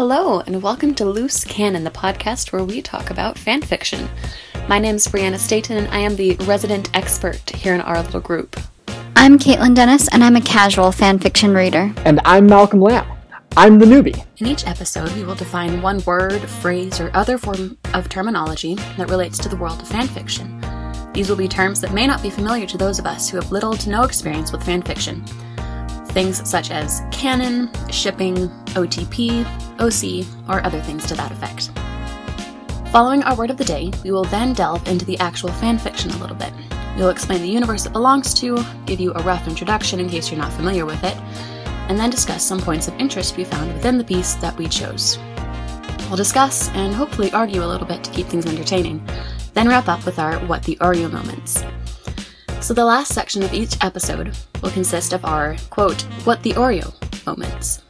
Hello, and welcome to Loose Canon, the podcast where we talk about fan fiction. My name is Brianna Staten, and I am the resident expert here in our little group. I'm Caitlin Dennis, and I'm a casual fanfiction reader. And I'm Malcolm Lamb. I'm the newbie. In each episode, we will define one word, phrase, or other form of terminology that relates to the world of fanfiction. These will be terms that may not be familiar to those of us who have little to no experience with fanfiction. Things such as canon, shipping, OTP, OC, or other things to that effect. Following our word of the day, we will then delve into the actual fanfiction a little bit. We will explain the universe it belongs to, give you a rough introduction in case you're not familiar with it, and then discuss some points of interest we found within the piece that we chose. We'll discuss and hopefully argue a little bit to keep things entertaining, then wrap up with our What the Oreo moments. So, the last section of each episode will consist of our, quote, What the Oreo moments,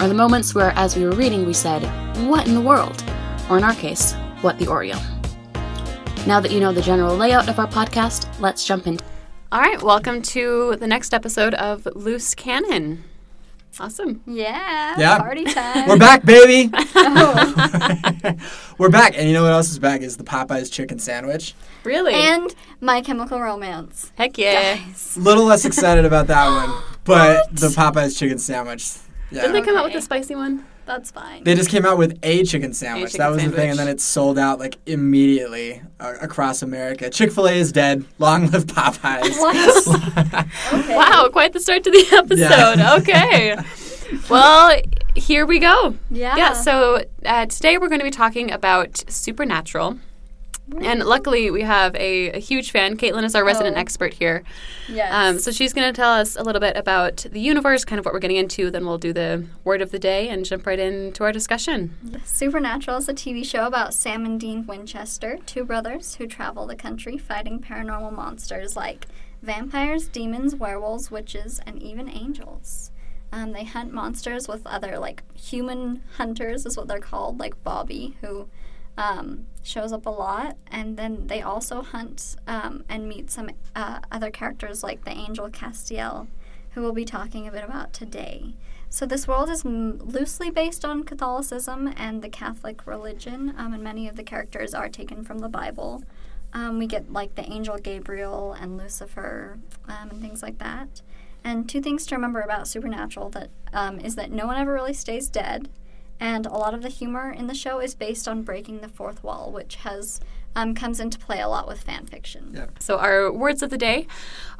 or the moments where, as we were reading, we said, What in the world? Or in our case, What the Oreo. Now that you know the general layout of our podcast, let's jump in. All right, welcome to the next episode of Loose Canon. Awesome. Yeah. Yeah. Party time. We're back, baby. We're back. And you know what else is back is the Popeyes chicken sandwich. Really? And My Chemical Romance. Heck yeah. Guys. Little less excited about that one, but the Popeyes chicken sandwich. Yeah. Didn't they come out with a spicy one? That's fine. They just came out with a chicken sandwich. chicken that was the thing, and then it sold out like immediately uh, across America. Chick Fil A is dead. Long live Popeyes. What? okay. Wow, quite the start to the episode. Yeah. Okay. well, here we go. Yeah. Yeah, so uh, today we're going to be talking about Supernatural. And luckily, we have a, a huge fan. Caitlin is our resident Oh. expert here. Yes. Um, so she's going to tell us a little bit about the universe, kind of what we're getting into. Then we'll do the word of the day and jump right into our discussion. Supernatural is a TV show about Sam and Dean Winchester, two brothers who travel the country fighting paranormal monsters like vampires, demons, werewolves, witches, and even angels. Um, they hunt monsters with other, like, human hunters, is what they're called, like Bobby, who um, shows up a lot. And then they also hunt um, and meet some uh, other characters like the angel Castiel, who we'll be talking a bit about today. So this world is m- loosely based on Catholicism and the Catholic religion, um, and many of the characters are taken from the Bible. Um, we get like the angel Gabriel and Lucifer um, and things like that. And two things to remember about Supernatural that um, is that no one ever really stays dead, and a lot of the humor in the show is based on breaking the fourth wall, which has um, comes into play a lot with fan fiction. Yeah. So our words of the day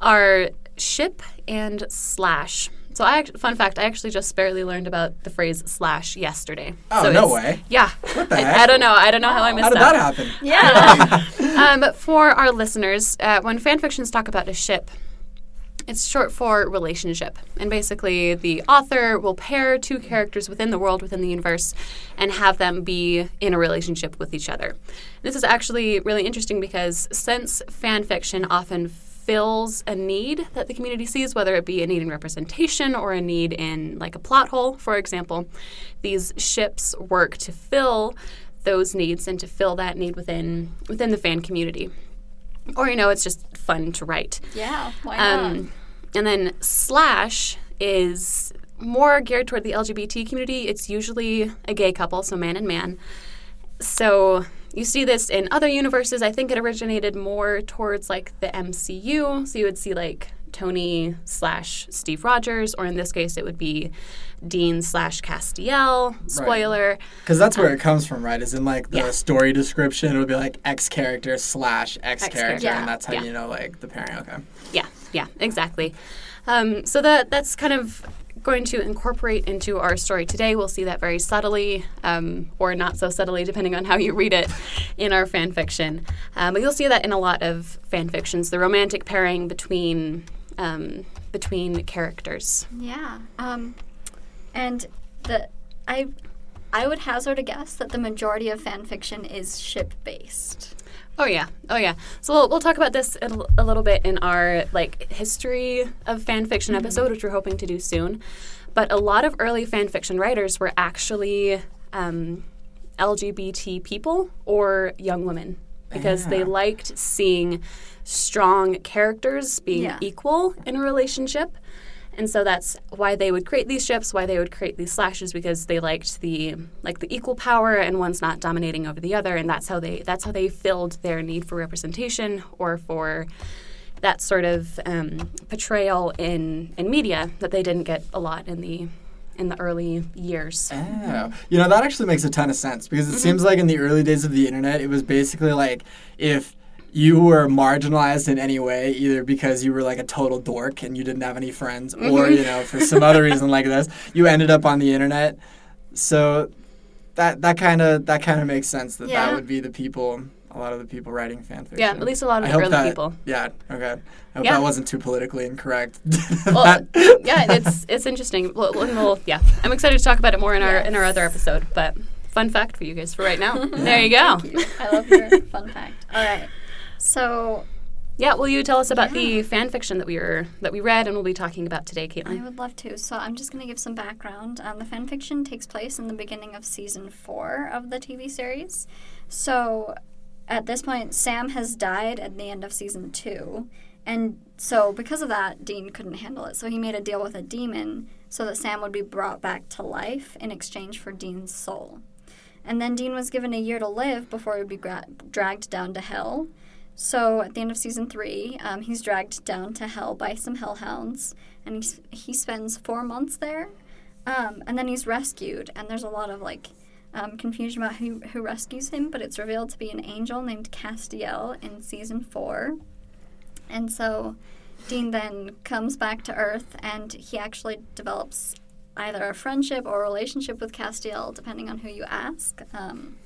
are ship and slash. So I, fun fact, I actually just barely learned about the phrase slash yesterday. Oh, so no way. Yeah. What the I, heck? I don't know. I don't know how I missed that. How did that happen? Yeah. um, for our listeners, uh, when fan fictions talk about a ship, it's short for relationship. And basically, the author will pair two characters within the world, within the universe, and have them be in a relationship with each other. This is actually really interesting because since fan fiction often fills a need that the community sees, whether it be a need in representation or a need in like a plot hole, for example, these ships work to fill those needs and to fill that need within within the fan community. Or you know, it's just fun to write. yeah. Why not? Um, and then slash is more geared toward the LGBT community. It's usually a gay couple, so man and man. So you see this in other universes. I think it originated more towards like the MCU. So you would see like Tony slash Steve Rogers, or in this case, it would be Dean slash Castiel. Spoiler. Because that's where it comes from, right? Is in like the Yeah. story description, it would be like X character slash X character, character. Yeah. and that's how Yeah. you know like the pairing. Okay. Yeah, yeah, exactly. Um, so that that's kind of going to incorporate into our story today. We'll see that very subtly, um, or not so subtly, depending on how you read it, in our fan fiction. Um, but you'll see that in a lot of fan fictions, the romantic pairing between um, between characters. Yeah. Um, and the I I would hazard a guess that the majority of fan fiction is ship based. Oh yeah, oh yeah. So we'll, we'll talk about this a, l- a little bit in our like history of fan fiction episode, which we're hoping to do soon. But a lot of early fan fiction writers were actually um, LGBT people or young women because they liked seeing strong characters being Yeah. equal in a relationship. And so that's why they would create these ships, why they would create these slashes because they liked the like the equal power and one's not dominating over the other and that's how they that's how they filled their need for representation or for that sort of um, portrayal in in media that they didn't get a lot in the in the early years. Oh. You know, that actually makes a ton of sense because it seems like in the early days of the internet, it was basically like if you were marginalized in any way, either because you were like a total dork and you didn't have any friends, or, mm-hmm. you know, for some other reason like this, you ended up on the internet. So that that kind of that kind of makes sense that Yeah. that would be the people a lot of the people writing fan fiction. Yeah, at least a lot of I the early that, people. Yeah, okay. I hope Yeah. that wasn't too politically incorrect. Well, That- yeah, it's it's interesting. Well, we'll, we'll- yeah, I'm excited to talk about it more in our in our other episode. But fun fact for you guys for right now. there you go. Thank you. I love your fun fact. All right. So Yeah, will you tell us about Yeah. the fan fiction that we were that we read and we'll be talking about today, Caitlin? I would love to. So I'm just going to give some background. Um, the fan fiction takes place in the beginning of season four of the TV series. So at this point, Sam has died at the end of season two. And so because of that, Dean couldn't handle it. So he made a deal with a demon so that Sam would be brought back to life in exchange for Dean's soul. And then Dean was given a year to live before he would be gra- dragged down to hell. So at the end of season three, um, he's dragged down to hell by some hellhounds, and he's, he spends four months there. Um, and then he's rescued, and there's a lot of like um, confusion about who, who rescues him, but it's revealed to be an angel named Castiel in season four. And so Dean then comes back to Earth, and he actually develops either a friendship or a relationship with Castiel, depending on who you ask. Um,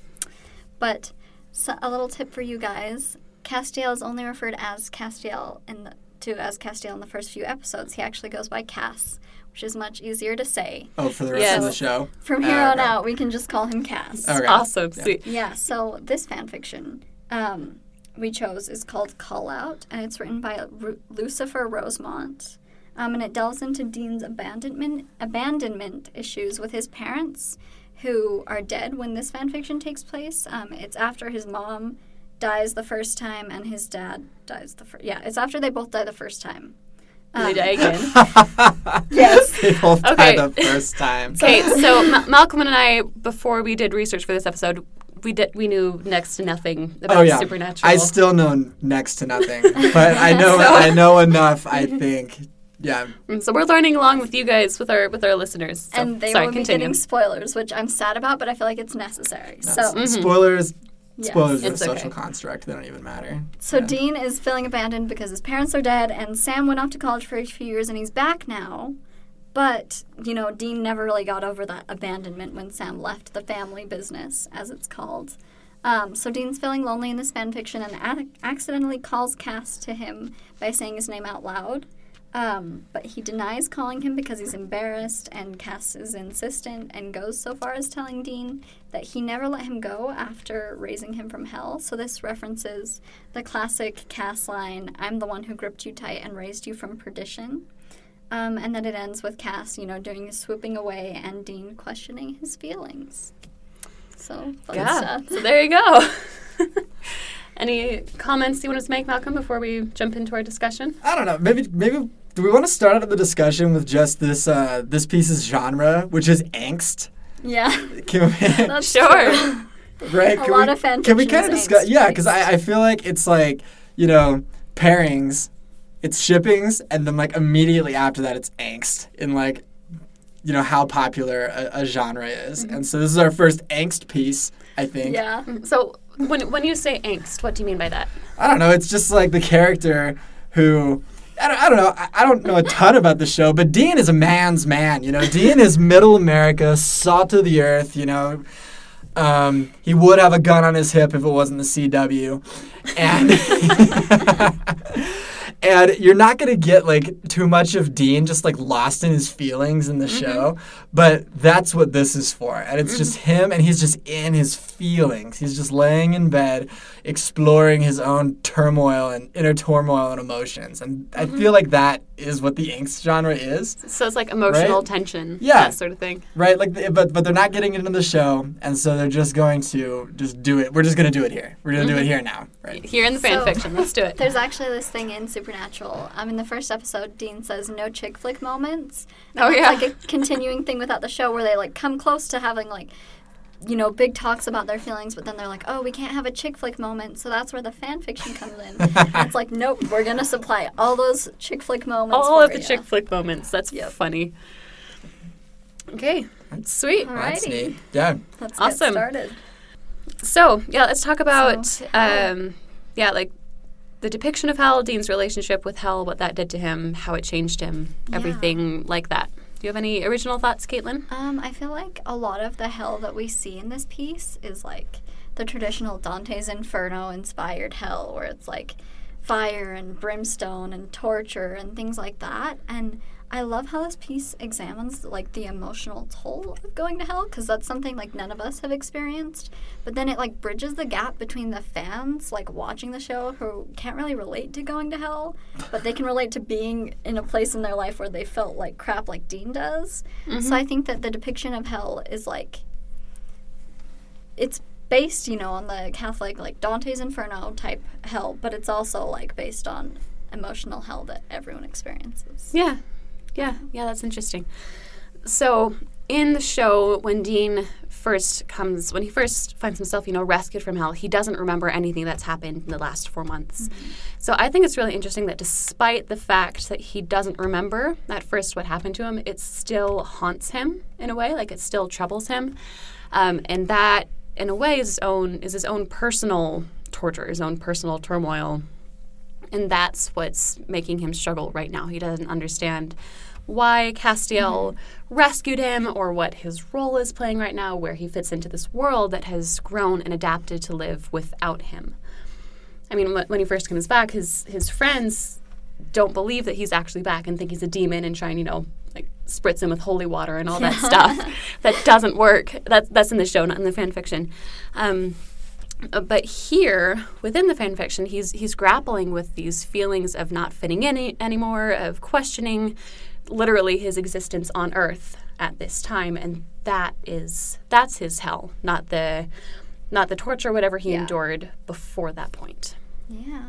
but so a little tip for you guys: Castiel is only referred as Castiel in the, to as Castiel in the first few episodes. He actually goes by Cass, which is much easier to say. oh, for the rest of the show. From here Oh, on okay. out, we can just call him Cass. Okay. Awesome. Yeah. Sweet. Yeah, so this fan fiction um, we chose is called Call Out, and it's written by Ru- Lucifer Rosemont. Um, and it delves into Dean's abandonment abandonment issues with his parents, who are dead when this fan fiction takes place. Um, it's after his mom dies the first time and his dad dies the first. Yeah, it's after they both die the first time. They Um, die again. Yes. they both Okay. died the first time. Okay, so Ma- Malcolm and I, before we did research for this episode, we did we knew next to nothing about Oh yeah, supernatural. I still know next to nothing, but I know So- I know enough. I think, yeah. Mm, so we're learning along with you guys, with our with our listeners. So, and they sorry, will be continue. getting spoilers, which I'm sad about, but I feel like it's necessary. So, Spoilers. Yes. Spoilers are a social okay. construct. They don't even matter. So Yeah. Dean is feeling abandoned because his parents are dead, and Sam went off to college for a few years, and he's back now. But you know, Dean never really got over that abandonment when Sam left the family business, as it's called. Um, so Dean's feeling lonely in this fan fiction and ac- accidentally calls Cass to him by saying his name out loud. Um, but he denies calling him because he's embarrassed, and Cass is insistent and goes so far as telling Dean that he never let him go after raising him from hell. So this references the classic Cass line, I'm the one who gripped you tight and raised you from perdition. Um, and then it ends with Cass, you know, doing his swooping away and Dean questioning his feelings. So, fun Yeah. stuff. So there you go. Any comments you want to make, Malcolm, before we jump into our discussion? I don't know. Maybe maybe do we want to start out the discussion with just this uh, this piece's genre, which is angst? Yeah. Can we, That's Sure. true. right? A Can lot we, of fan Can we kind of discuss? angst Yeah, because. I, I feel like it's like you know pairings, it's shippings, and then like immediately after that it's angst in like you know how popular a, a genre is, and so this is our first angst piece. I think. Yeah. So when when you say angst, what do you mean by that? I don't know. It's just like the character who. I don't, I don't know. I, I don't know a ton about the show, but Dean is a man's man. You know, Dean is middle America, salt of the earth. You know, um, he would have a gun on his hip if it wasn't the CW, and and you're not gonna get like too much of Dean just like lost in his feelings in the show, but that's what this is for, and it's just him, and he's just in his feelings. He's just laying in bed, exploring his own turmoil and inner turmoil and emotions, and I feel like that is what the angst genre is. So it's like emotional Right? tension, Yeah. that sort of thing. Right, like, the, but but they're not getting it into the show, and so they're just going to just do it. We're just gonna do it here. We're gonna do it here now, Right. Here in the fan So- fiction. Let's do it. There's actually this thing in Supernatural. Um, in the first episode, Dean says no chick flick moments. And Oh, it's yeah. like a continuing thing without the show where they like come close to having like, you know, big talks about their feelings, but then they're like, oh, we can't have a chick flick moment, so that's where the fan fiction comes in. it's like, nope, we're gonna supply all those chick flick moments. All for of the ya. chick flick moments. That's Yep. funny. Okay, That's sweet. That's Alrighty. neat. Yeah. Let's Awesome. get started. So yeah, let's talk about So, hell. um, yeah, like the depiction of hell, Dean's relationship with hell, what that did to him, how it changed him, Yeah. everything like that. Do you have any original thoughts, Caitlin? Um, I feel like a lot of the hell that we see in this piece is like the traditional Dante's Inferno inspired hell, where it's like fire and brimstone and torture and things like that. And I love how this piece examines like the emotional toll of going to hell because that's something like none of us have experienced. But then it like bridges the gap between the fans like watching the show who can't really relate to going to hell, but they can relate to being in a place in their life where they felt like crap like Dean does. So mm-hmm. I think that the depiction of hell is like it's based, you know, on the Catholic like Dante's Inferno type hell, but it's also like based on emotional hell that everyone experiences. Yeah, yeah, yeah. That's interesting. So in the show, when Dean first comes, when he first finds himself, you know, rescued from hell, he doesn't remember anything that's happened in the last four months. So I think it's really interesting that despite the fact that he doesn't remember at first what happened to him, it still haunts him in a way, like it still troubles him, um, and that in a way is his own is his own personal torture, his own personal turmoil and that's what's making him struggle right now. He doesn't understand why Castiel rescued him or what his role is playing right now, where he fits into this world that has grown and adapted to live without him. I mean, wh- when he first comes back, his his friends don't believe that he's actually back and think he's a demon and try and you know like spritz him with holy water and all that stuff. That doesn't work. That's that's in the show, not in the fan fiction. Um, uh, but here within the fan fiction he's he's grappling with these feelings of not fitting in any, anymore of questioning literally his existence on earth at this time and that is that's his hell not the not the torture whatever he Yeah. endured before that point Yeah.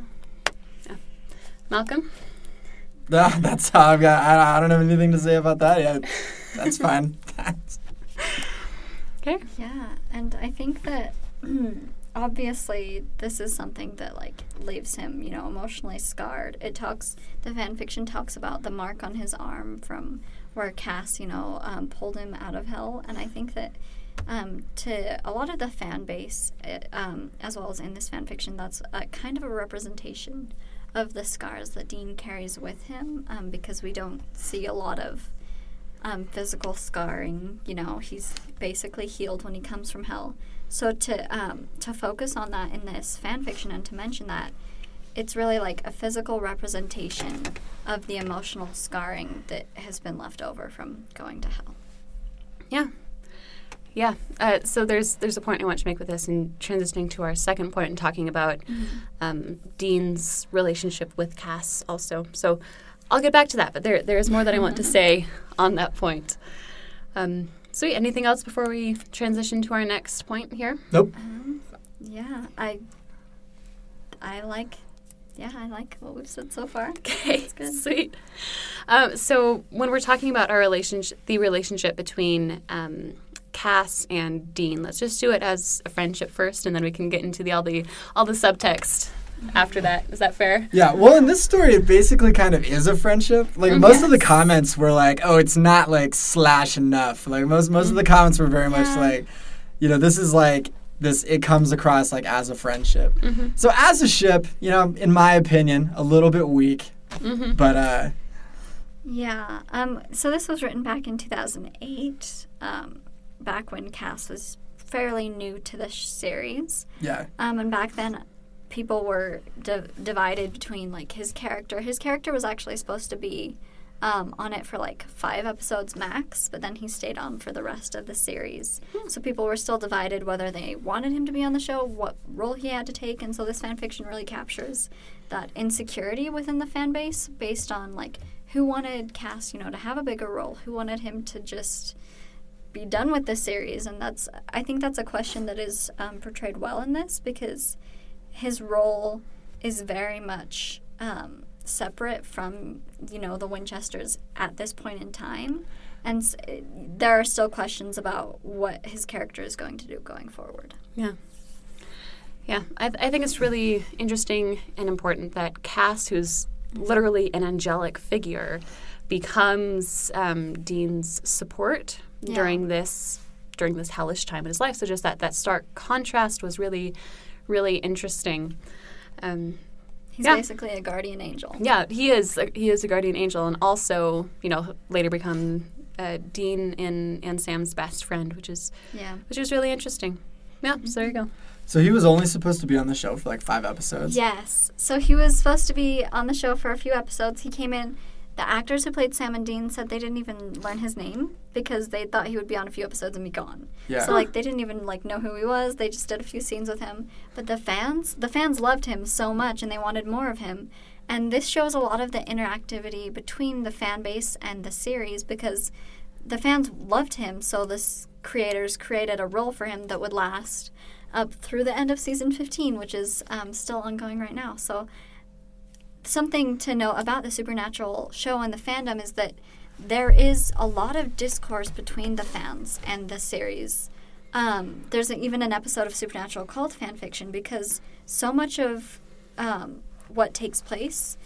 malcolm That- That's how I've got. I, I don't have anything to say about that yet. That's fine. That's, okay Yeah, and I think that obviously this is something that like leaves him, you know, emotionally scarred. It talks the fan fiction talks about the mark on his arm from where Cass, you know, um, pulled him out of hell, and I think that um, to a lot of the fan base, it, um, as well as in this fan fiction, that's a kind of a representation of the scars that Dean carries with him, um, because we don't see a lot of um, physical scarring. You know, he's basically healed when he comes from hell. So to um, to focus on that in this fan fiction and to mention that it's really like a physical representation of the emotional scarring that has been left over from going to hell. Yeah. Yeah. Uh, so there's there's a point I want to make with this, and transitioning to our second point and talking about um, Dean's relationship with Cass also. So I'll get back to that, but there there is more that I want to say on that point. Um, sweet. Anything else before we transition to our next point here? nope. Um, yeah, I I like yeah I like what we've said so far. Okay, good. sweet. Um, so when we're talking about our relationship, the relationship between um, Cass and Dean, let's just do it as a friendship first, and then we can get into the all the all the subtext after that. Is that fair? Yeah, well, in this story, it basically kind of is a friendship. Like most of the comments were like, "Oh, it's not like slash enough." Like most most of the comments were very much like, you know, this is like this. It comes across like as a friendship. Mm-hmm. So as a ship, you know, in my opinion, a little bit weak, Mm-hmm. but uh, Yeah. Um. So this was written back in 2008. Um, back when Cass was fairly new to the sh- series. yeah, Um. And back then, people were di- divided between like his character. His character was actually supposed to be. Um, on it for like five episodes max, but then he stayed on for the rest of the series. So people were still divided whether they wanted him to be on the show, what role he had to take, and so this fan fiction really captures that insecurity within the fan base based on like who wanted Cass, you know, to have a bigger role, who wanted him to just be done with the series, and that's I think that's a question that is um, portrayed well in this because his role is very much um, separate from you know the Winchesters at this point in time, and s- there are still questions about what his character is going to do going forward. Yeah. Yeah, I, th- I think it's really interesting and important that Cass, who's literally an angelic figure, becomes um, Dean's support Yeah. during this during this hellish time in his life. So just that that stark contrast was really, really interesting. Um, He's Yeah. basically a guardian angel. yeah, he is a, he is a guardian angel, and also you know later become uh, Dean and and Sam's best friend, which is Yeah. which is really interesting. Yeah, so there you go. So he was only supposed to be on the show for like five episodes. Yes. So he was supposed to be on the show for a few episodes. He came in. The actors who played Sam and Dean said they didn't even learn his name because they thought he would be on a few episodes and be gone. Yeah. So like they didn't even like know who he was. They just did a few scenes with him. But the fans, the fans loved him so much and they wanted more of him. And this shows a lot of the interactivity between the fan base and the series because the fans loved him. So the s- creators created a role for him that would last up through the end of season 15, which is um, still ongoing right now. So something to know about the supernatural show and the fandom is that there is a lot of discourse between the fans and the series. Um, there's even an episode of Supernatural called fan fiction because so much of um, what takes place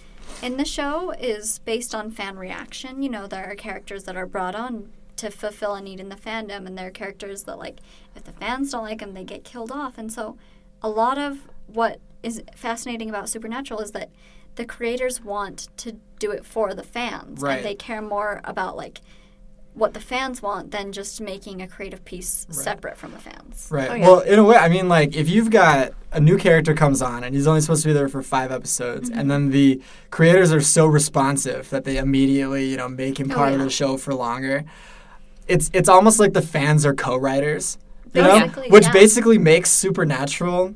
in the show is based on fan reaction. You know, there are characters that are brought on to fulfill a need in the fandom, and there are characters that, like, if the fans don't like them, they get killed off. And so, a lot of what is fascinating about Supernatural is that the creators want to do it for the fans, Right. and they care more about like what the fans want than just making a creative piece separate from the fans. Right. Oh, yeah. Well, in a way, I mean, like, if you've got a new character comes on and he's only supposed to be there for five episodes, Mm-hmm. and then the creators are so responsive that they immediately, you know, make him Oh, part of the show for longer, it's it's almost like the fans are co-writers, you know, Basically, which yeah. basically makes Supernatural.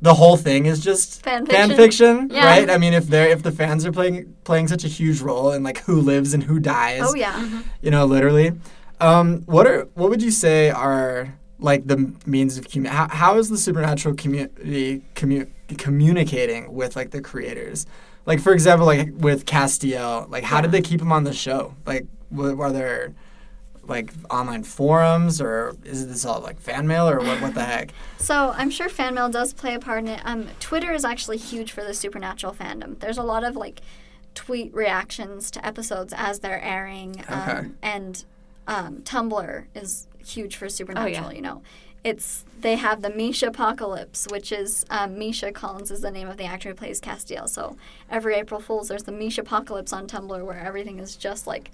The whole thing is just Fan fan fiction. fiction, Yeah. right? I mean, if they're if the fans are playing playing such a huge role in like who lives and who dies, Oh yeah. you know, literally. Um, what are what would you say are like the means of commu- how, how is the supernatural community commu- communicating with like the creators? Like for example, like with Castiel, like how did they keep him on the show? Like were there like online forums or is this all like fan mail or what what the heck? So I'm sure fan mail does play a part in it. Um, Twitter is actually huge for the supernatural fandom. There's a lot of like tweet reactions to episodes as they're airing, um, Okay. and um, Tumblr is huge for supernatural. oh, yeah. You know, it's they have the Misha Apocalypse, which is um, Misha Collins is the name of the actor who plays Castiel. So every April Fool's, there's the Misha Apocalypse on Tumblr where everything is just like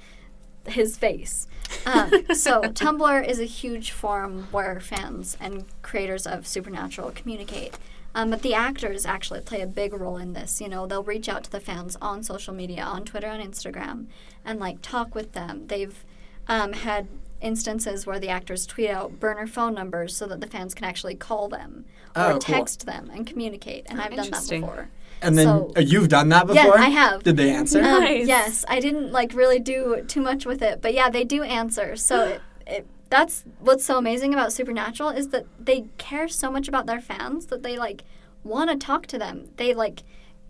his face. Um, so Tumblr is a huge forum where fans and creators of Supernatural communicate. Um, but the actors actually play a big role in this. You know, they'll reach out to the fans on social media, on Twitter and Instagram, and like talk with them. They've um, had instances where the actors tweet out burner phone numbers so that the fans can actually call them Oh, or cool. text them and communicate. And Oh, I've done that before. And then So- uh, you've done that Yeah, before? I have. Did they answer? Um, Nice. yes, I didn't like really do too much with it, but yeah, they do answer. So it, it, that's what's so amazing about Supernatural is that they care so much about their fans that they like want to talk to them. They like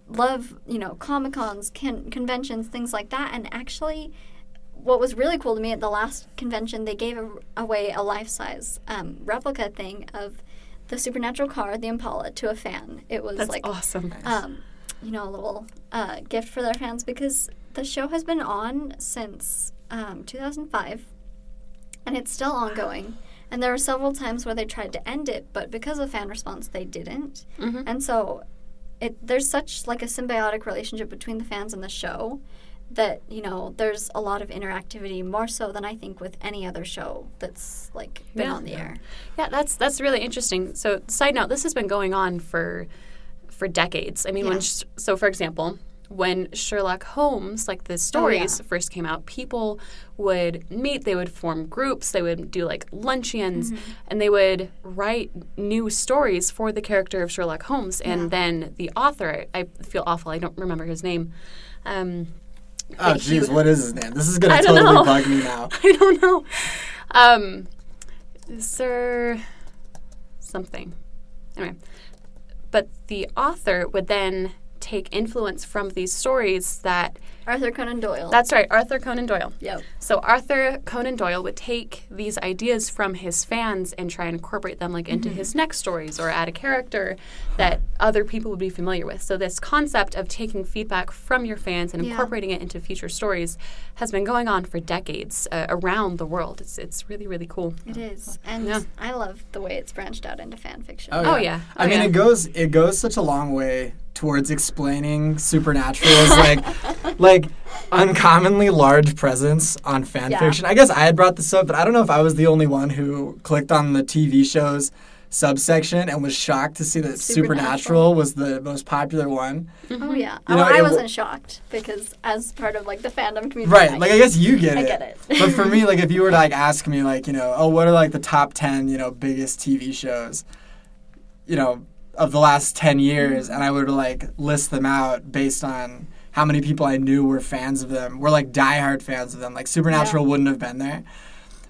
love you know comic cons, con- conventions, things like that, and actually. What was really cool to me at the last convention, they gave a, away a life size um, replica thing of the Supernatural car, the Impala, to a fan. It was That's like awesome. um, you know, a little uh, gift for their fans because the show has been on since um, 2005 and it's still ongoing. And there were several times where they tried to end it, but because of fan response, they didn't. Mhm. And so it there's such like a symbiotic relationship between the fans and the show that you know there's a lot of interactivity more so than I think with any other show that's like been Yeah. on the air. Yeah, that's that's really interesting. So, side note, this has been going on for for decades. I mean, when sh- so for example, when Sherlock Holmes, like the stories first came out, people would meet, they would form groups, they would do like luncheons, and they would write new stories for the character of Sherlock Holmes. And then the author, I feel awful, I don't remember his name. Um, Oh, But jeez, what is his name? This is gonna I don't totally know. bug me now. I don't know. Um, Sir something. Anyway, but the author would then take influence from these stories that Arthur Conan Doyle. that's right, Arthur Conan Doyle. yep. So Arthur Conan Doyle would take these ideas from his fans and try and incorporate them like into his next stories or add a character that other people would be familiar with. So this concept of taking feedback from your fans and Yeah. incorporating it into future stories has been going on for decades uh, around the world. It's it's really really cool. It is, and Yeah. I love the way it's branched out into fan fiction. Oh, yeah. I Oh, mean, yeah. it goes it goes such a long way towards explaining supernatural's like like uncommonly large presence on fan Yeah. fiction. I guess I had brought this up, but I don't know if I was the only one who clicked on the TV shows subsection and was shocked to see that Supernatural. Supernatural was the most popular one. Mm-hmm. Oh yeah. You know, oh, I wasn't shocked because as part of like the fandom community, Right. Like I guess you get I it. I get it. but for me, like if you were to like ask me like, you know, oh what are like the top ten, you know, biggest TV shows, you know, of the last ten years mm-hmm. and I would like list them out based on how many people I knew were fans of them, were like diehard fans of them. Like Supernatural wouldn't have been there.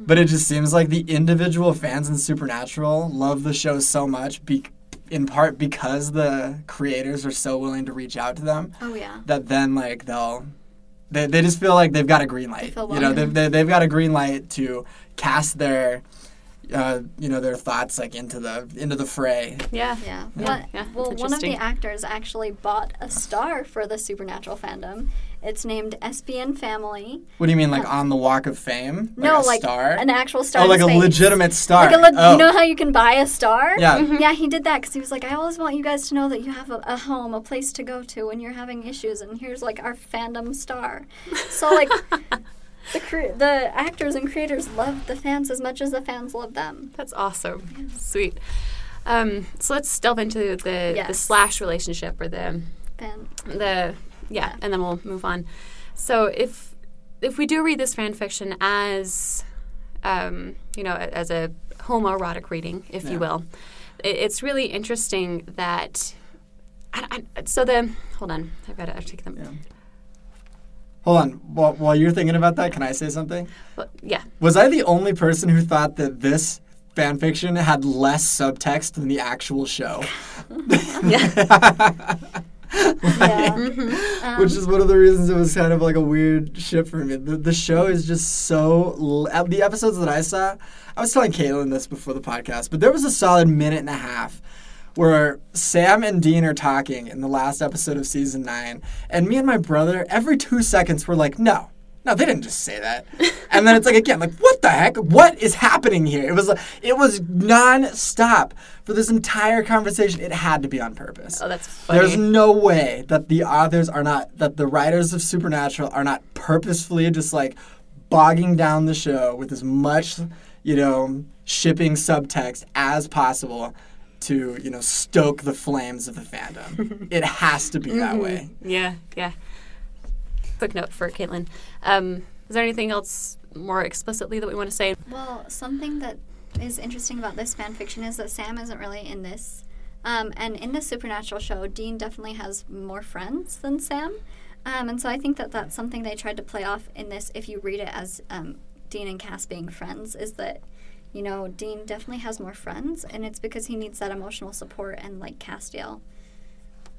But it just seems like the individual fans in Supernatural love the show so much be- in part because the creators are so willing to reach out to them oh yeah. that then like they'll they, they just feel like they've got a green light you know they've, they, they've got a green light to cast their uh, you know their thoughts like into the into the fray Yeah. Yeah. Yeah, One- yeah, well, one of the actors actually bought a star for the Supernatural fandom. It's named SPN Family. what do you mean like on the walk of fame like no, a like star an actual star. oh like a space. legitimate star Like a le- oh. You know how you can buy a star? yeah Yeah, he did that because he was like, I always want you guys to know that you have a, a home, a place to go to when you're having issues, and here's like our fandom star. So like, the cre- the actors and creators love the fans as much as the fans love them. That's awesome. Sweet. Um, so let's delve into the the slash relationship or the Fan- the yeah, and then we'll move on. So if if we do read this fan fiction as um, you know as a homoerotic reading, if Yeah. you will, it, it's really interesting that. I, I, so the hold on, I've got to take them. Yeah. hold on while, while you're thinking about that can i say something Well, yeah, was i the only person who thought that this fan fiction had less subtext than the actual show yeah. Um, which is one of the reasons it was kind of like a weird shift for me. The, the show is just so. L- uh, the episodes that I saw, I was telling Caitlin this before the podcast, but there was a solid minute and a half where Sam and Dean are talking in the last episode of season nine, and me and my brother, every two seconds, were like, no. No, they didn't just say that. And then it's like again, like what the heck? What is happening here? It was like it was non-stop for this entire conversation. It had to be on purpose. oh that's funny. There's no way that the authors are not, that the writers of Supernatural are not purposefully just like bogging down the show with as much, you know, shipping subtext as possible to, you know, stoke the flames of the fandom. it has to be that way. Yeah, yeah. Quick note for Caitlin. Um, is there anything else more explicitly that we want to say? Well, something that is interesting about this fan fiction is that Sam isn't really in this. Um, and in the Supernatural show, Dean definitely has more friends than Sam. Um, and so I think that that's something they tried to play off in this, if you read it as um, Dean and Cass being friends, is that, you know, Dean definitely has more friends, and it's because he needs that emotional support, and like Castiel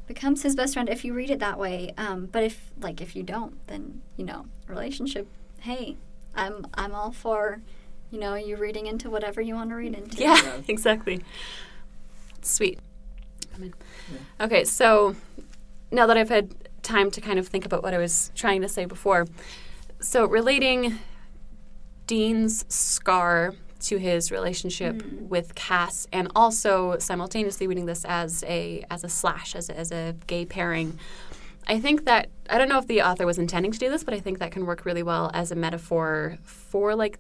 becomes his best friend if you read it that way. Um, but if like if you don't, then you know relationship. Hey, I'm I'm all for, you know, you reading into whatever you want to read into. Yeah, Yeah. exactly. Sweet. I'm in. Okay, so now that I've had time to kind of think about what I was trying to say before, so relating Dean's scar to his relationship with Cass, and also simultaneously reading this as a as a slash, as a, as a gay pairing. I think that I don't know if the author was intending to do this, but I think that can work really well as a metaphor for like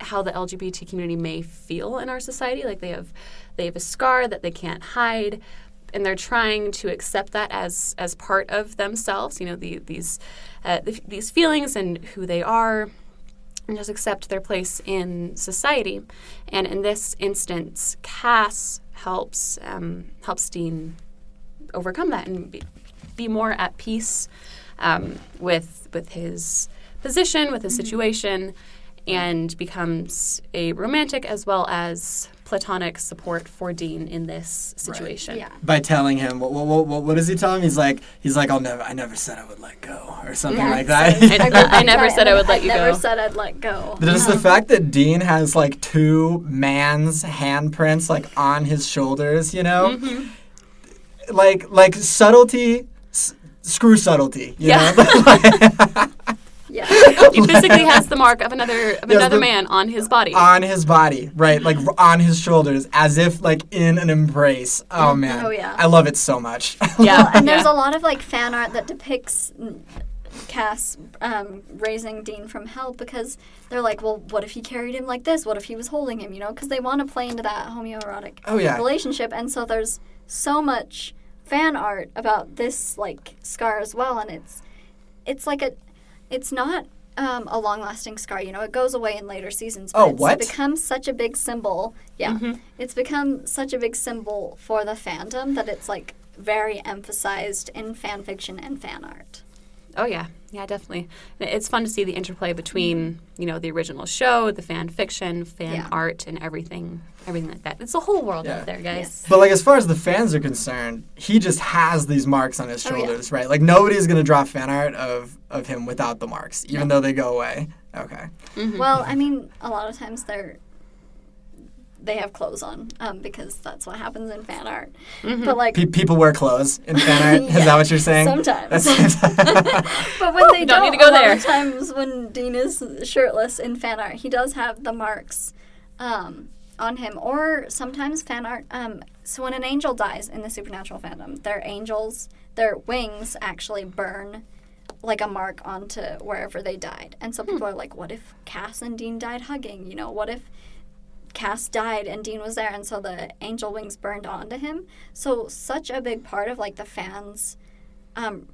how the LGBT community may feel in our society. Like they have they have a scar that they can't hide, and they're trying to accept that as as part of themselves. You know, the, these uh, th- these feelings and who they are, and just accept their place in society. And in this instance, Cass helps um, helps Dean overcome that and be, be more at peace um, with with his position, with his situation, and becomes a romantic as well as platonic support for Dean in this situation. Yeah. By telling him, what, what, what, what does he tell him? He's like, he's like, I'll never, I never said I would let go, or something Yeah, like that. says, I- I never said I would let I you never go. said I'd let go. Just the fact that Dean has like two man's handprints like on his shoulders, you know, Mm-hmm. like like subtlety, s- screw subtlety, you Yeah. know, Yeah. He physically has the mark of another of Yes, another the- man on his body. on his body, right, like on his shoulders, as if like in an embrace. Oh man, Oh, yeah. I love it so much. yeah, and there's yeah. a lot of like fan art that depicts mm, Cass um, raising Dean from hell because they're like, well, what if he carried him like this? What if he was holding him? You know, because they want to play into that homoerotic Oh, yeah. relationship, and so there's so much fan art about this like scar as well, and it's it's like a it's not. Um, a long-lasting scar, you know, it goes away in later seasons. But Oh, it's what? become such a big symbol. Yeah, it's become such a big symbol for the fandom that it's like very emphasized in fan fiction and fan art. Oh yeah, yeah, definitely. It's fun to see the interplay between you know the original show, the fan fiction, fan Yeah. art, and everything, everything like that. It's a whole world Yeah. out there, guys. Yes. But like as far as the fans are concerned, he just has these marks on his Oh, yeah. shoulders, right? Like nobody's gonna draw fan art of of him without the marks, even though they go away. Okay. Mm-hmm. Well, I mean, a lot of times they're they have clothes on um, because that's what happens in fan art. But like, Pe- people wear clothes in fan art. Is that what you're saying? sometimes. But when they don't don't, need to go a lot there. of times when Dean is shirtless in fan art, he does have the marks um, on him. Or sometimes fan art. Um, so when an angel dies in the supernatural fandom, their angels, their wings actually burn like a mark onto wherever they died. And so people are like, what if Cass and Dean died hugging? You know, what if Cass died and Dean was there and so the angel wings burned onto him? So such a big part of like the fans um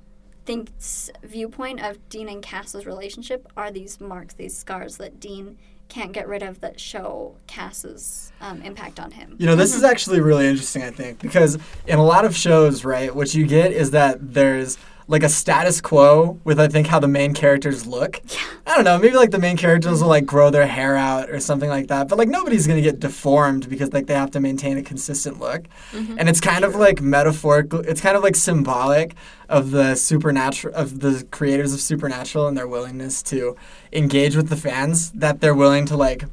thinks viewpoint of Dean and Cass's relationship are these marks, these scars that Dean can't get rid of that show Cass's um, impact on him. You know, this is actually really interesting, I think, because in a lot of shows, right, what you get is that there's like a status quo with I think how the main characters look. Yeah. I don't know, maybe like the main characters will like grow their hair out or something like that, but like nobody's gonna get deformed because like they have to maintain a consistent look. Mm-hmm. And it's kind of like metaphorical. It's kind of like symbolic of the supernatural of the creators of Supernatural and their willingness to engage with the fans that they're willing to like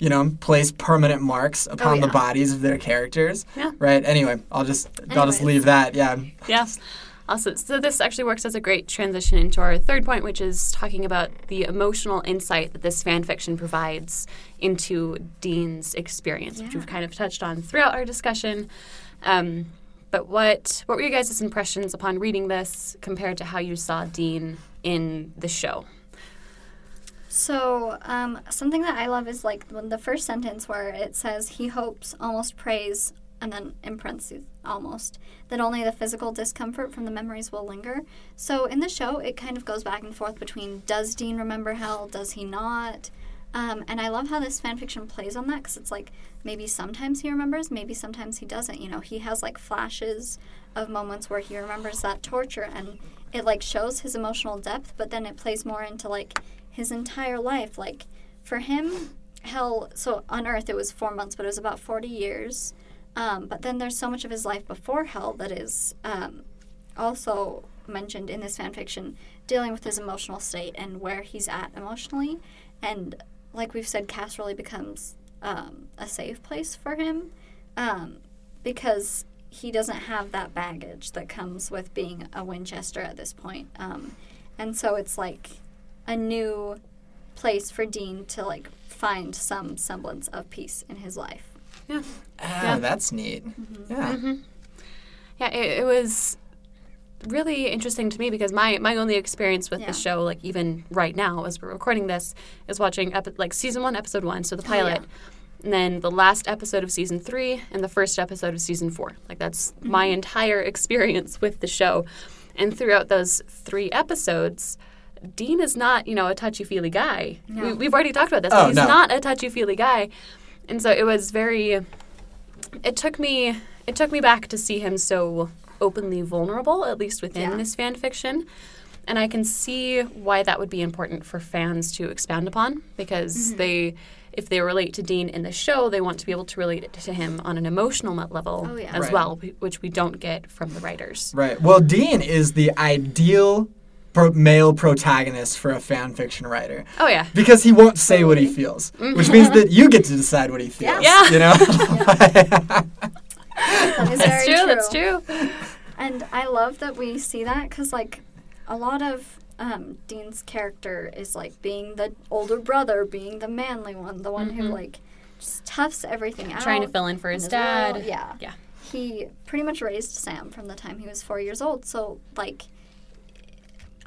you know, place permanent marks oh, upon the yeah. bodies of their characters. Yeah. Right. Anyway, I'll just I'll just leave that. Yeah. Yeah. Also, so this actually works as a great transition into our third point, which is talking about the emotional insight that this fan fiction provides into Dean's experience, which we've kind of touched on throughout our discussion. Um, but what what were your guys' impressions upon reading this compared to how you saw Dean in the show? So, um, something that I love is like when the first sentence where it says he hopes, almost prays, and then in parentheses, almost, that only the physical discomfort from the memories will linger. So, in the show, it kind of goes back and forth between does Dean remember hell, does he not? Um, and I love how this fanfiction plays on that because it's like maybe sometimes he remembers, maybe sometimes he doesn't. You know, he has like flashes of moments where he remembers that torture and it like shows his emotional depth, but then it plays more into like his entire life. Like for him, hell, so on earth it was four months, but it was about 40 years. Um, but then there's so much of his life before hell that is um, also mentioned in this fan fiction, dealing with his emotional state and where he's at emotionally. And like we've said, Cass really becomes um, a safe place for him um, because he doesn't have that baggage that comes with being a Winchester at this point. Um, and so it's like a new place for Dean to like find some semblance of peace in his life. Yeah. Ah, Yeah. that's neat. Yeah. Yeah, it, it was really interesting to me because my, my only experience with Yeah. the show, like even right now as we're recording this, is watching epi- like season one, episode one, so the Oh, yeah. pilot, and then the last episode of season three and the first episode of season four. Like that's Mm-hmm. my entire experience with the show, and throughout those three episodes. Dean is not, you know, a touchy feely guy. No. We, we've already talked about this. Oh, he's no. not a touchy feely guy, and so it was very it took me it took me back to see him so openly vulnerable, at least within Yeah. this fan fiction. And I can see why that would be important for fans to expound upon because mm-hmm. they if they relate to Dean in the show, they want to be able to relate to him on an emotional level Oh, yeah. as Right. well, which we don't get from the writers. Right. Well, Dean is the ideal pro- male protagonist for a fan fiction writer. Oh yeah, Because he won't say what he feels, which means that you get to decide what he feels. Yeah. You know? That is that's very true, That's true. And I love that we see that because, like, a lot of um, Dean's character is like being the older brother, being the manly one, the one who like just toughs everything out. Trying to fill in for his and dad. loyal. Yeah. Yeah. He pretty much raised Sam from the time he was four years old. So, like,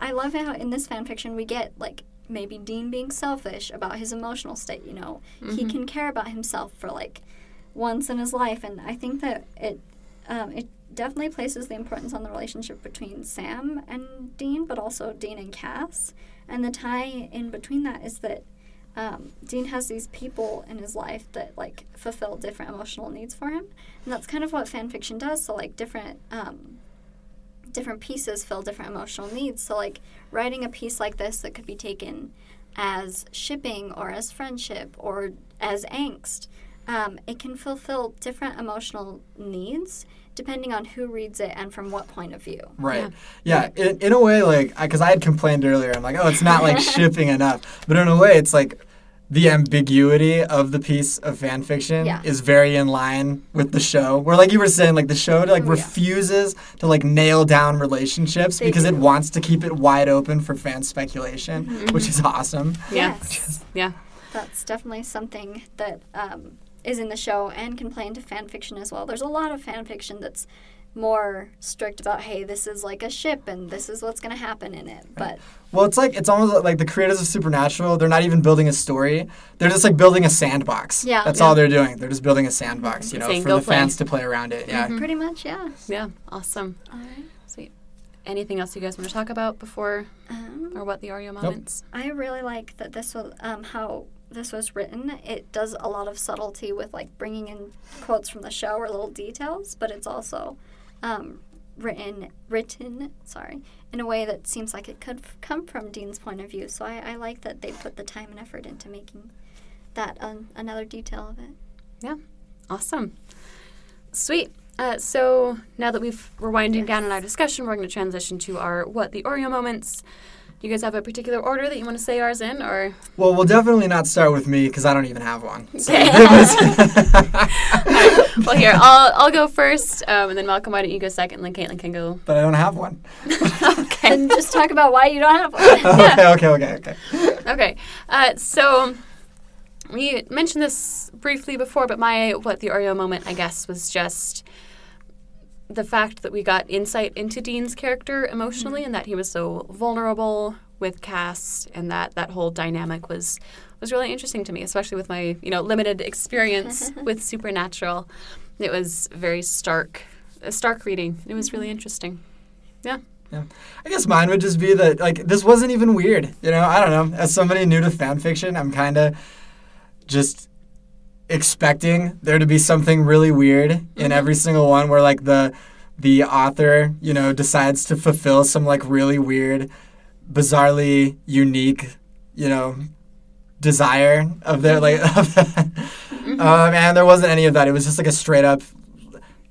I love how in this fan fiction we get like maybe Dean being selfish about his emotional state. You know, he can care about himself for like once in his life, and I think that it um, it definitely places the importance on the relationship between Sam and Dean, but also Dean and Cass. And the tie in between that is that um, Dean has these people in his life that like fulfill different emotional needs for him, and that's kind of what fan fiction does. So like different um, different pieces fill different emotional needs. So like writing a piece like this that could be taken as shipping or as friendship or as angst, um, it can fulfill different emotional needs depending on who reads it and from what point of view. Right. Yeah. In, in a way, like, because I had complained earlier, I'm like, oh, it's not like shipping enough. But in a way, it's like the ambiguity of the piece of fan fiction Yeah. is very in line with the show. Where, like you were saying, like the show like Oh, yeah. refuses to like nail down relationships They because it do. Mm-hmm. wants to keep it wide open for fan speculation, which is awesome. Yeah. Yes. Yeah. That's definitely something that um, is in the show and can play into fan fiction as well. There's a lot of fan fiction that's more strict about, hey, this is like a ship and this is what's going to happen in it. But Well, it's like it's almost like the creators of Supernatural. They're not even building a story. They're just like building a sandbox. Yeah. That's Yeah. all they're doing. They're just building a sandbox, you know, Saying, for the play." fans to play around it. Yeah. pretty much, yeah. Yeah. Awesome. All right. Sweet. Anything else you guys want to talk about before Um, or what the Oreo moments? I really like that this was um, how this was written. It does a lot of subtlety with like bringing in quotes from the show or little details, but it's also um, written written sorry in a way that seems like it could f- come from Dean's point of view. So I, I like that they put the time and effort into making that um, another detail of it. Yeah, awesome. Sweet. Uh, so now that we've we're winding down in our discussion, we're going to transition to our what the Oreo moments. Do you guys have a particular order that you want to say ours in, or Well, we'll definitely not start with me because I don't even have one. So Okay. it well, here I'll I'll go first, um, and then Malcolm, why don't you go second, and then Caitlin can go. but I don't have one. okay. And just talk about why you don't have one. okay, okay, okay, okay. Okay. Uh, so we mentioned this briefly before, but my what the Oreo moment, I guess, was just the fact that we got insight into Dean's character emotionally, mm-hmm. and that he was so vulnerable with Cass, and that that whole dynamic was was really interesting to me, especially with my you know limited experience with Supernatural. It was very stark, a stark reading. It was really mm-hmm. interesting. Yeah. Yeah. I guess mine would just be that like this wasn't even weird. You know, I don't know. As somebody new to fan fiction, I'm kind of just expecting there to be something really weird in mm-hmm. every single one where like the the author, you know, decides to fulfill some like really weird, bizarrely unique, you know, desire of their like mm-hmm. of mm-hmm. um, and there wasn't any of that. It was just like a straight up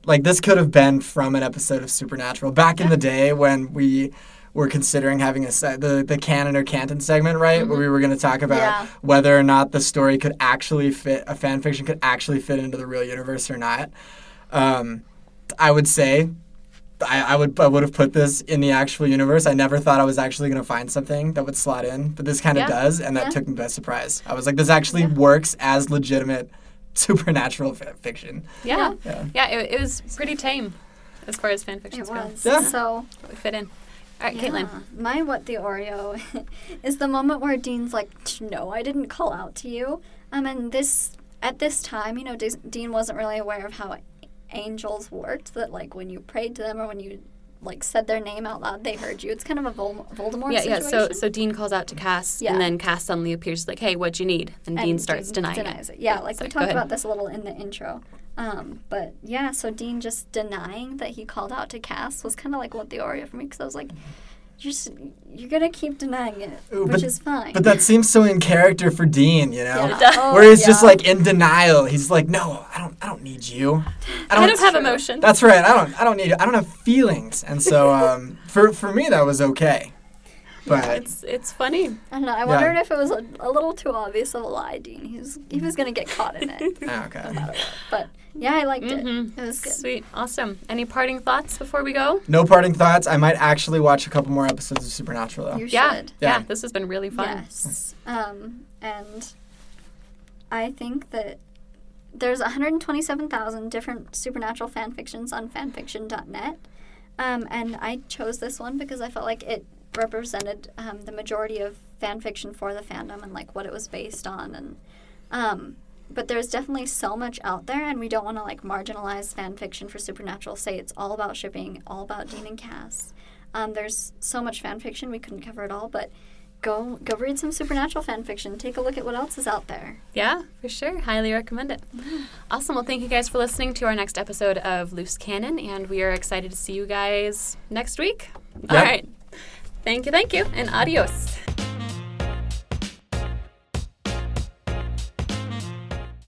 like this could have been from an episode of Supernatural back in the day when we were considering having a se- the the canon or canton segment, right? Where we were going to talk about Yeah. whether or not the story could actually fit a fan fiction could actually fit into the real universe or not. Um, I would say I, I would I would have put this in the actual universe. I never thought I was actually going to find something that would slot in, but this kind of Yeah. does, and that Yeah. took me by surprise. I was like, this actually works as legitimate supernatural fi- fiction. Yeah. Yeah. Yeah. it, it was pretty tame as far as fan fiction goes. Yeah. So We fit in. All right, Caitlin. Yeah. My what the Oreo is the moment where Dean's like, "No, I didn't call out to you." Um, and this at this time, you know, Dis- Dean wasn't really aware of how angels worked. That like when you prayed to them or when you like said their name out loud, they heard you. It's kind of a Vol- Voldemort Yeah, yeah. So, so Dean calls out to Cass, Yeah. and then Cass suddenly appears, like, "Hey, what'd you need?" And, And Dean starts Dean denying denies it. it. Yeah, like So we talked about this a little in the intro. Um, but yeah, so Dean just denying that he called out to Cass was kind of like what the Oreo for me because I was like, you're just you're gonna keep denying it, Ooh, which but- is fine. But that seems so in character for Dean, you know? Yeah. Oh, Where he's just like in denial. He's like, "No, I don't I don't need you. I don't have true. emotion. That's right. I don't I don't need you. I don't have feelings." And so um, for for me that was okay. But It's it's funny. I don't know. I wondered if it was a, a little too obvious of a lie, Dean. He was he was gonna get caught in it, Ah, okay. no. But yeah, I liked Mhm. it. It was good. Sweet, awesome. Any parting thoughts before we go? No parting thoughts. I might actually watch a couple more episodes of Supernatural though. You Yeah, should. yeah, Yeah. This has been really fun. Yes. Um, and I think that there's 127,000 different supernatural fan fictions on fanfiction.net. Um, and I chose this one because I felt like it represented um, the majority of fan fiction for the fandom and like what it was based on. And um, but there's definitely so much out there, and we don't want to like marginalize fan fiction for supernatural. Say it's all about shipping, all about Dean and Cass. Um, there's so much fan fiction we couldn't cover it all, but go go read some supernatural fan fiction. Take a look at what else is out there. Yeah, for sure. Highly recommend it. Awesome. Well, thank you guys for listening to our next episode of Loose Cannon, and we are excited to see you guys next week. All Yep. right. Thank you, thank you, and adios.